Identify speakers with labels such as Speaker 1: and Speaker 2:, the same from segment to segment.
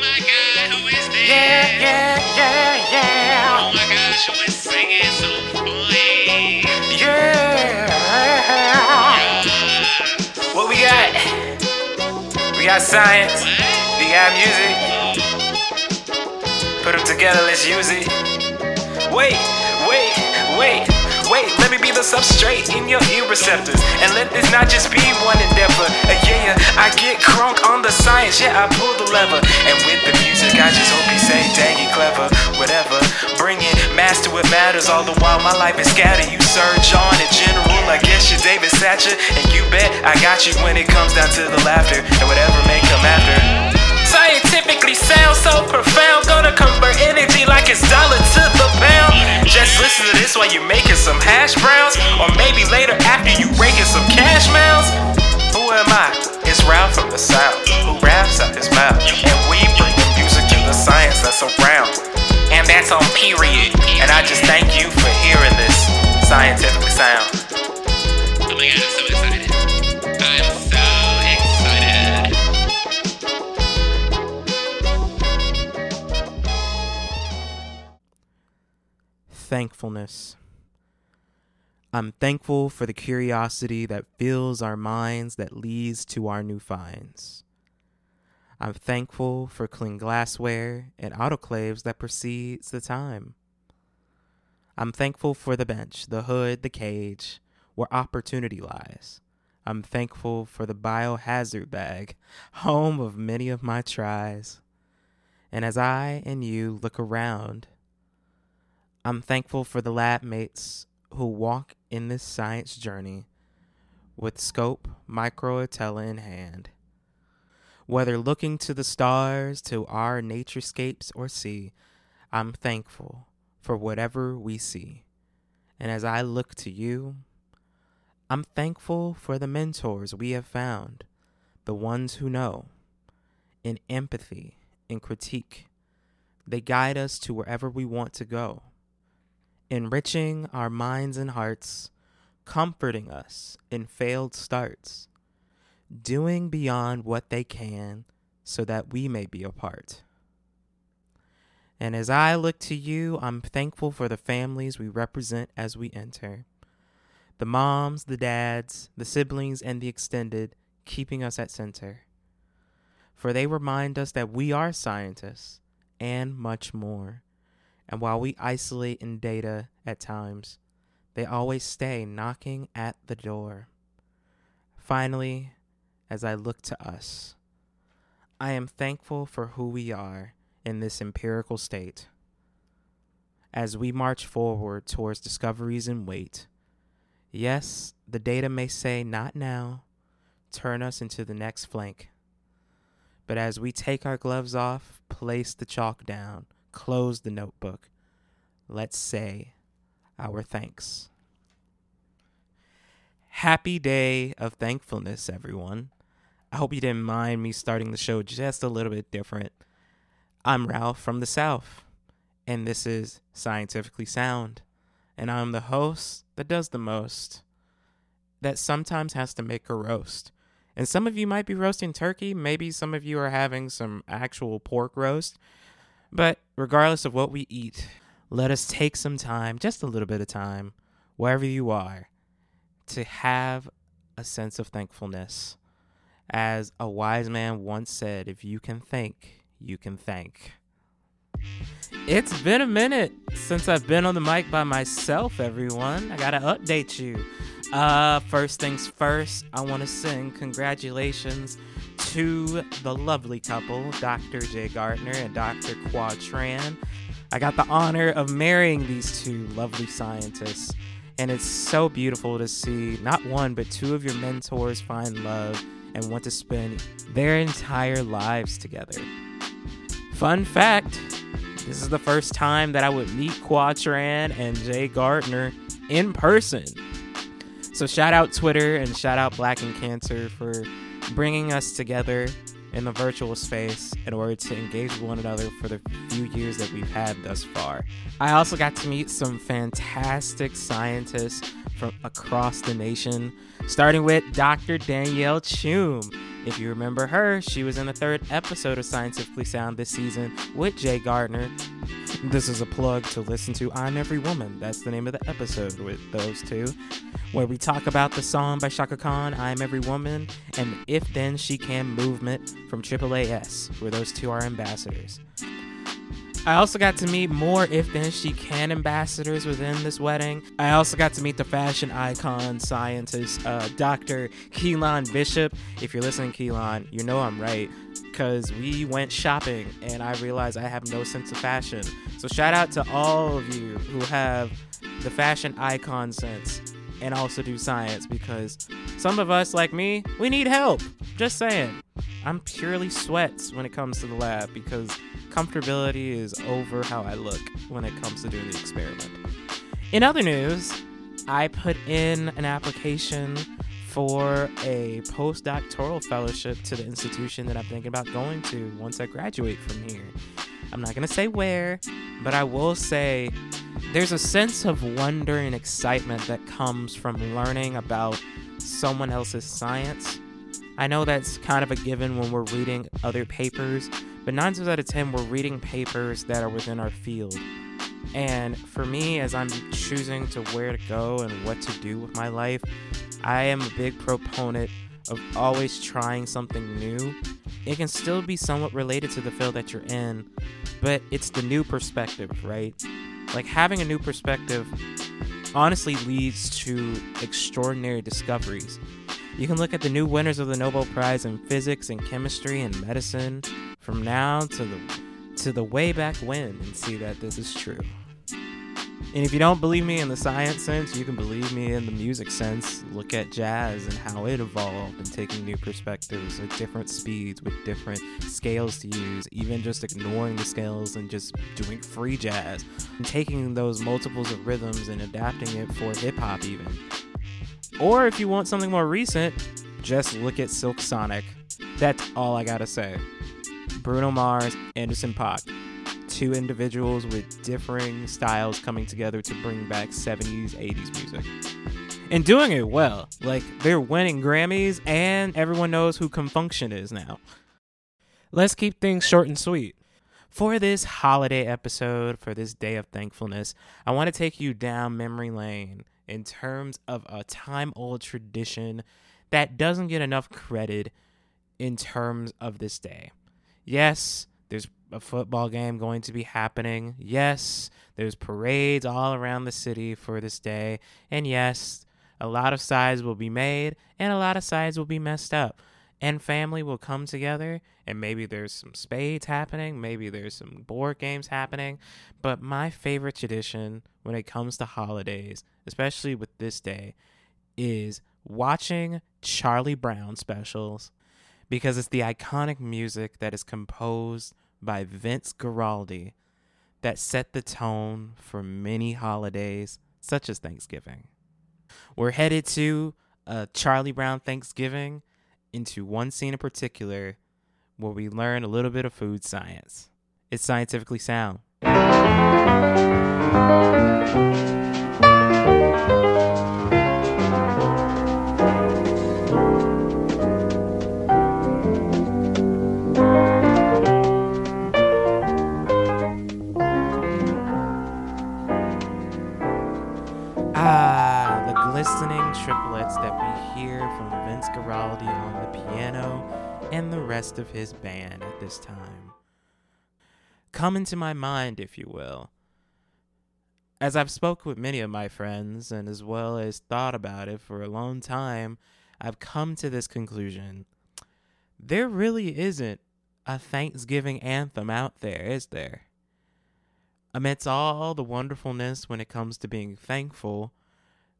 Speaker 1: my god, who is this?
Speaker 2: Yeah, yeah, yeah, yeah.
Speaker 1: Oh my gosh, who is singing so funny?
Speaker 2: Yeah.
Speaker 1: Yes.
Speaker 2: What we got? We got science.
Speaker 1: What?
Speaker 2: We got music. Put them together, let's use it. Wait, wait, wait, wait. Let me be the substrate in your ear receptors. And let this not just be one endeavor. Uh, yeah, I get crunk on the science. Yeah, I pull the lever. And with the music, I just hope you say, dang it, clever. Whatever. Bring it, master what matters. All the while, my life is scattered. You Serge on in general. I guess you're David Satcher. And you bet I got you when it comes down to the laughter. And whatever may come after. Scientifically sound so profound, gonna convert energy like it's dollar to the pound. Just listen to this while you're making some hash browns, or maybe later after you raking some cash mounds. Who am I? It's Ralph from the South, who raps out his mouth, and we bring the music to the science that's around, and that's on period. And I just thank you for hearing this
Speaker 3: thankfulness. I'm thankful for the curiosity that fills our minds that leads to our new finds. I'm thankful for clean glassware and autoclaves that precedes the time. I'm thankful for the bench, the hood, the cage, where opportunity lies. I'm thankful for the biohazard bag, home of many of my tries. And as I and you look around, I'm thankful for the lab mates who walk in this science journey with scope, microtella in hand. Whether looking to the stars, to our naturescapes, or sea, I'm thankful for whatever we see. And as I look to you, I'm thankful for the mentors we have found, the ones who know, in empathy, in critique. They guide us to wherever we want to go enriching our minds and hearts, comforting us in failed starts, doing beyond what they can so that we may be a part. And as I look to you, I'm thankful for the families we represent as we enter. The moms, the dads, the siblings, and the extended keeping us at center. For they remind us that we are scientists and much more. And while we isolate in data at times, they always stay knocking at the door. Finally, as I look to us, I am thankful for who we are in this empirical state. As we march forward towards discoveries and wait, yes, the data may say not now, turn us into the next flank. But as we take our gloves off, place the chalk down, close the notebook, let's say our thanks. Happy day of thankfulness, everyone. I hope you didn't mind me starting the show just a little bit different. I'm Ralph from the South, and this is Scientifically Sound, and I'm the host that does the most, that sometimes has to make a roast. And some of you might be roasting turkey, maybe some of you are having some actual pork roast, but regardless of what we eat, let us take some time, just a little bit of time, wherever you are, to have a sense of thankfulness. As a wise man once said, if you can think, you can thank. It's been a minute since I've been on the mic by myself, everyone. I gotta update you. Uh, first things first, I want to sing congratulations to the lovely couple, Dr. Jaye Gardiner and Dr. Quad Tran. I got the honor of marrying these two lovely scientists, and it's so beautiful to see not one but two of your mentors find love and want to spend their entire lives together. Fun fact this is the first time that I would meet Quatran and Jaye Gardiner in person. So shout out Twitter and shout out Black in Cancer for bringing us together in the virtual space in order to engage with one another for the few years that we've had thus far. I also got to meet some fantastic scientists from across the nation, starting with Dr. Danielle Chum. If you remember her, she was in the third episode of Scientifically Sound this season with Jaye Gardiner. This is a plug to listen to I'm Every Woman. That's the name of the episode with those two, where we talk about the song by Chaka Khan, I'm Every Woman, and If Then She Can movement from AAAS, where those two are ambassadors. I also got to meet more If Then She Can ambassadors within this wedding. I also got to meet the fashion icon scientist, uh, Dr. Keelan Bishop. If you're listening, Keelan, you know I'm right because we went shopping and I realized I have no sense of fashion. So shout out to all of you who have the fashion icon sense and also do science because some of us, like me, we need help. Just saying. I'm purely sweats when it comes to the lab because comfortability is over how I look when it comes to doing the experiment. In other news, I put in an application for a postdoctoral fellowship to the institution that I'm thinking about going to once I graduate from here. I'm not going to say where, but I will say there's a sense of wonder and excitement that comes from learning about someone else's science. I know that's kind of a given when we're reading other papers, but nine times out of ten, we're reading papers that are within our field. And for me, as I'm choosing to where to go and what to do with my life, I am a big proponent of always trying something new. It can still be somewhat related to the field that you're in, but it's the new perspective, right? Like having a new perspective honestly leads to extraordinary discoveries. You can look at the new winners of the Nobel Prize in physics and chemistry and medicine from now to the to the way back when and see that this is true. And if you don't believe me in the science sense, you can believe me in the music sense. Look at jazz and how it evolved and taking new perspectives at different speeds with different scales to use, even just ignoring the scales and just doing free jazz and taking those multiples of rhythms and adapting it for hip hop, even. Or if you want something more recent, just look at Silk Sonic. That's all I gotta say. Bruno Mars, Anderson .Paak two individuals with differing styles coming together to bring back 70s, 80s music. And doing it well. Like, they're winning Grammys, and everyone knows who Con Funk is now. Let's keep things short and sweet. For this holiday episode, for this day of thankfulness, I want to take you down memory lane in terms of a time old tradition that doesn't get enough credit in terms of this day. Yes, there's a football game going to be happening. Yes, there's parades all around the city for this day. And yes, a lot of sides will be made and a lot of sides will be messed up. And family will come together, and maybe there's some spades happening, maybe there's some board games happening. But my favorite tradition when it comes to holidays, especially with this day, is watching Charlie Brown specials because it's the iconic music that is composed by Vince Guaraldi that set the tone for many holidays, such as Thanksgiving. We're headed to a Charlie Brown Thanksgiving into one scene in particular where we learn a little bit of food science. It's scientifically sound. Ah, the glistening triplets that we hear from Vince on the piano and the rest of his band at this time. Come into my mind, if you will. As I've spoken with many of my friends and as well as thought about it for a long time, I've come to this conclusion. There really isn't a Thanksgiving anthem out there, is there? amidst all the wonderfulness when it comes to being thankful,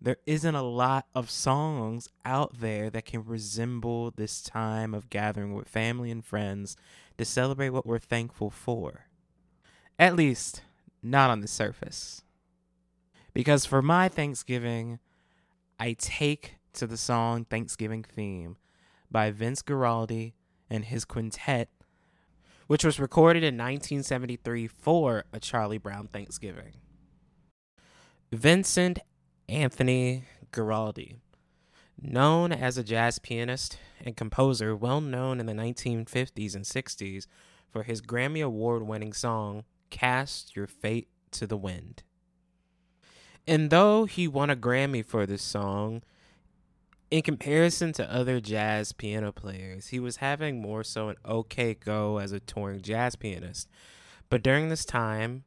Speaker 3: there isn't a lot of songs out there that can resemble this time of gathering with family and friends to celebrate what we're thankful for. At least, not on the surface. Because for my Thanksgiving, I take to the song Thanksgiving Theme by Vince Guaraldi and his quintet which was recorded in 1973 for a Charlie Brown Thanksgiving. Vincent Anthony Guaraldi. Known as a jazz pianist and composer, well known in the 1950s and 60s for his Grammy Award winning song, Cast Your Fate to the Wind. And though he won a Grammy for this song, in comparison to other jazz piano players, he was having more so an okay go as a touring jazz pianist. But during this time,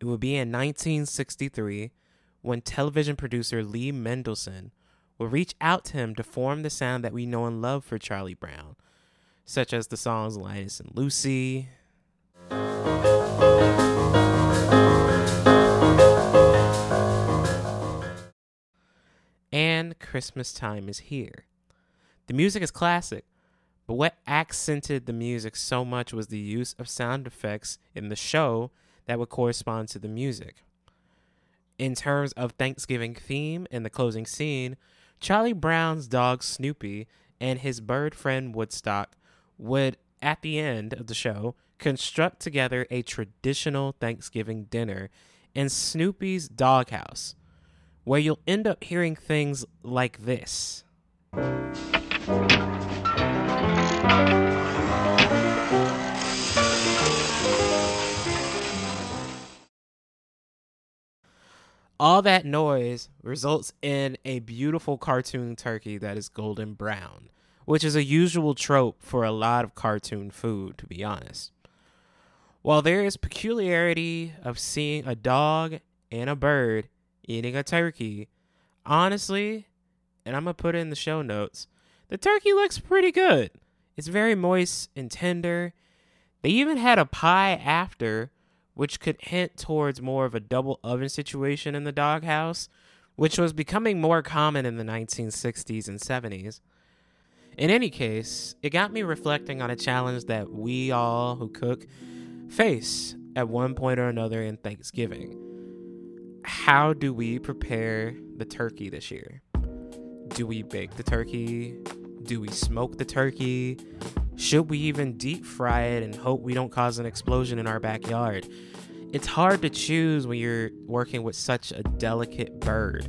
Speaker 3: it would be in 1963 when television producer Lee Mendelson would reach out to him to form the sound that we know and love for Charlie Brown, such as the songs Linus and Lucy. And Christmas time is here. The music is classic, but what accented the music so much was the use of sound effects in the show that would correspond to the music. In terms of Thanksgiving theme in the closing scene, Charlie Brown's dog Snoopy and his bird friend Woodstock would, at the end of the show, construct together a traditional Thanksgiving dinner in Snoopy's doghouse, where you'll end up hearing things like this. All that noise results in a beautiful cartoon turkey that is golden brown, which is a usual trope for a lot of cartoon food, to be honest. While there is peculiarity of seeing a dog and a bird eating a turkey, honestly, and I'm to put it in the show notes, the turkey looks pretty good. It's very moist and tender. They even had a pie after which could hint towards more of a double oven situation in the doghouse, which was becoming more common in the 1960s and 70s. In any case, it got me reflecting on a challenge that we all who cook face at one point or another in Thanksgiving. How do we prepare the turkey this year? Do we bake the turkey? Do we smoke the turkey? Should we even deep fry it and hope we don't cause an explosion in our backyard? It's hard to choose when you're working with such a delicate bird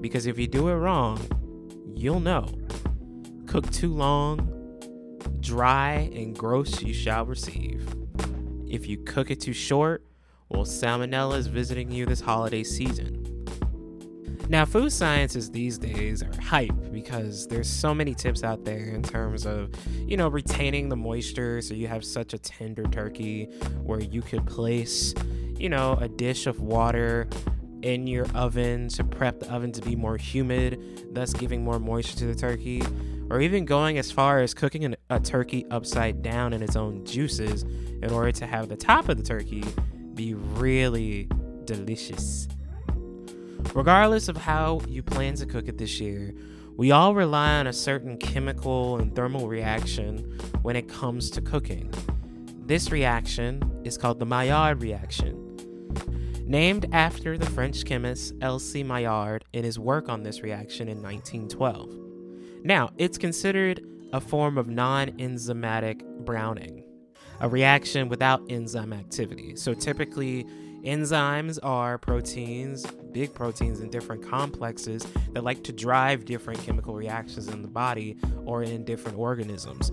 Speaker 3: because if you do it wrong, you'll know. Cook too long, dry and gross you shall receive. If you cook it too short, well, salmonella is visiting you this holiday season. Now, food sciences these days are hype because there's so many tips out there in terms of, you know, retaining the moisture so you have such a tender turkey where you could place, you know, a dish of water in your oven to prep the oven to be more humid, thus giving more moisture to the turkey, or even going as far as cooking an, a turkey upside down in its own juices in order to have the top of the turkey be really delicious. Regardless of how you plan to cook it this year, we all rely on a certain chemical and thermal reaction when it comes to cooking. This reaction is called the Maillard reaction. Named after the French chemist L.C. Maillard in his work on this reaction in 1912. Now, it's considered a form of non enzymatic browning, a reaction without enzyme activity. So typically, Enzymes are proteins, big proteins in different complexes that like to drive different chemical reactions in the body or in different organisms.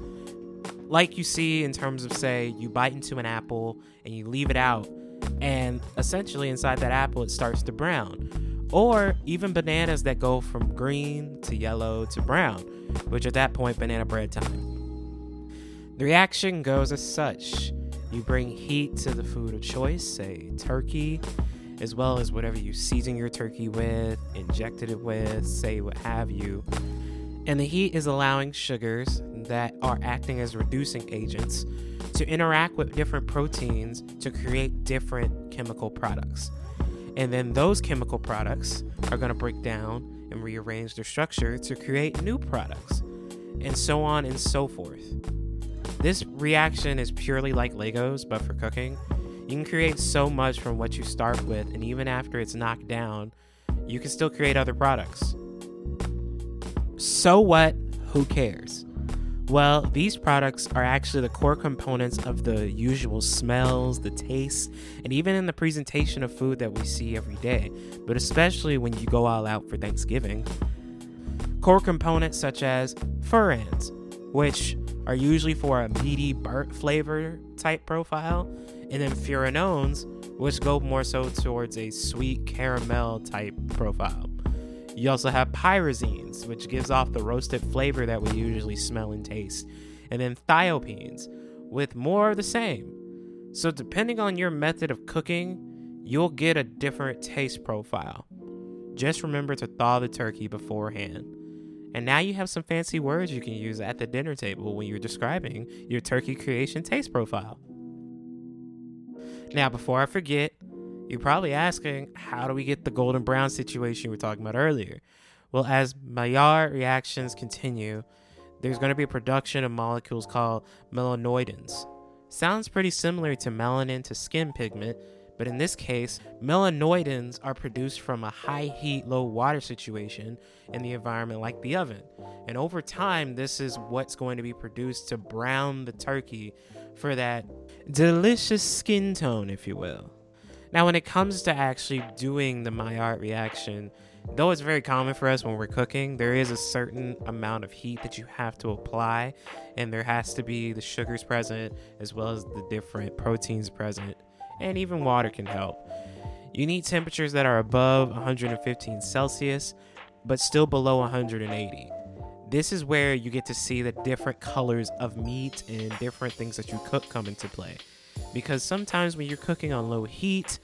Speaker 3: Like you see in terms of, say, you bite into an apple and you leave it out, and essentially inside that apple it starts to brown. Or even bananas that go from green to yellow to brown, which at that point, banana bread time. The reaction goes as such you bring heat to the food of choice, say turkey, as well as whatever you season your turkey with, injected it with, say what have you. And the heat is allowing sugars that are acting as reducing agents to interact with different proteins to create different chemical products. And then those chemical products are going to break down and rearrange their structure to create new products, and so on and so forth. This reaction is purely like Legos, but for cooking. You can create so much from what you start with, and even after it's knocked down, you can still create other products. So what? Who cares? Well, these products are actually the core components of the usual smells, the tastes, and even in the presentation of food that we see every day, but especially when you go all out for Thanksgiving. Core components such as furans, which are usually for a meaty burnt flavor type profile, and then furanones, which go more so towards a sweet caramel type profile. You also have pyrazines, which gives off the roasted flavor that we usually smell and taste, and then thiophenes, with more of the same. So, depending on your method of cooking, you'll get a different taste profile. Just remember to thaw the turkey beforehand. And now you have some fancy words you can use at the dinner table when you're describing your turkey creation taste profile. Now, before I forget, you're probably asking, how do we get the golden brown situation we were talking about earlier? Well, as Maillard reactions continue, there's going to be a production of molecules called melanoidins. Sounds pretty similar to melanin to skin pigment, but in this case, melanoidins are produced from a high heat, low water situation in the environment like the oven. And over time, this is what's going to be produced to brown the turkey for that delicious skin tone, if you will. Now, when it comes to actually doing the Maillard reaction, though it's very common for us when we're cooking, there is a certain amount of heat that you have to apply, and there has to be the sugars present as well as the different proteins present and even water can help. You need temperatures that are above 115 Celsius, but still below 180. This is where you get to see the different colors of meat and different things that you cook come into play. Because sometimes when you're cooking on low heat,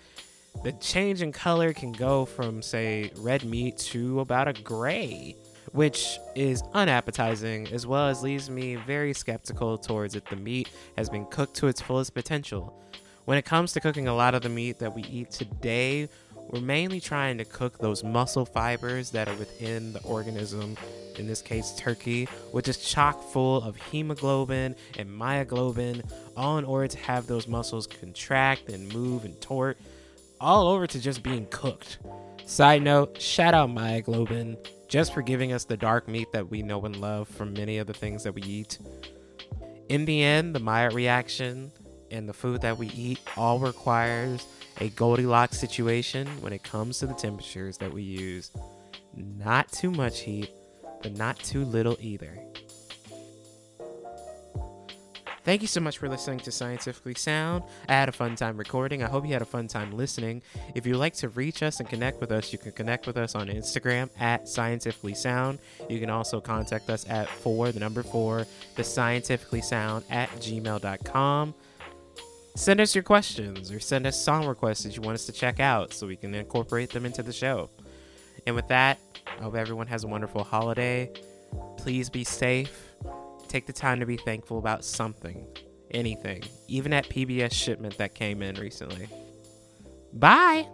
Speaker 3: the change in color can go from, say, red meat to about a gray, which is unappetizing as well as leaves me very skeptical towards if the meat has been cooked to its fullest potential. When it comes to cooking a lot of the meat that we eat today, we're mainly trying to cook those muscle fibers that are within the organism, in this case, turkey, which is chock full of hemoglobin and myoglobin, all in order to have those muscles contract and move and tort, all over to just being cooked. Side note, shout out myoglobin just for giving us the dark meat that we know and love from many of the things that we eat. In the end, the Maillard reaction and the food that we eat all requires a Goldilocks situation when it comes to the temperatures that we use. Not too much heat, but not too little either. Thank you so much for listening to Scientifically Sound. I had a fun time recording. I hope you had a fun time listening. If you'd like to reach us and connect with us, you can connect with us on Instagram at Scientifically Sound. You can also contact us at four, the number four, the Scientifically Sound at gmail.com send us your questions or send us song requests that you want us to check out so we can incorporate them into the show. And with that, I hope everyone has a wonderful holiday. Please be safe. Take the time to be thankful about something, anything, even that PBS shipment that came in recently. Bye.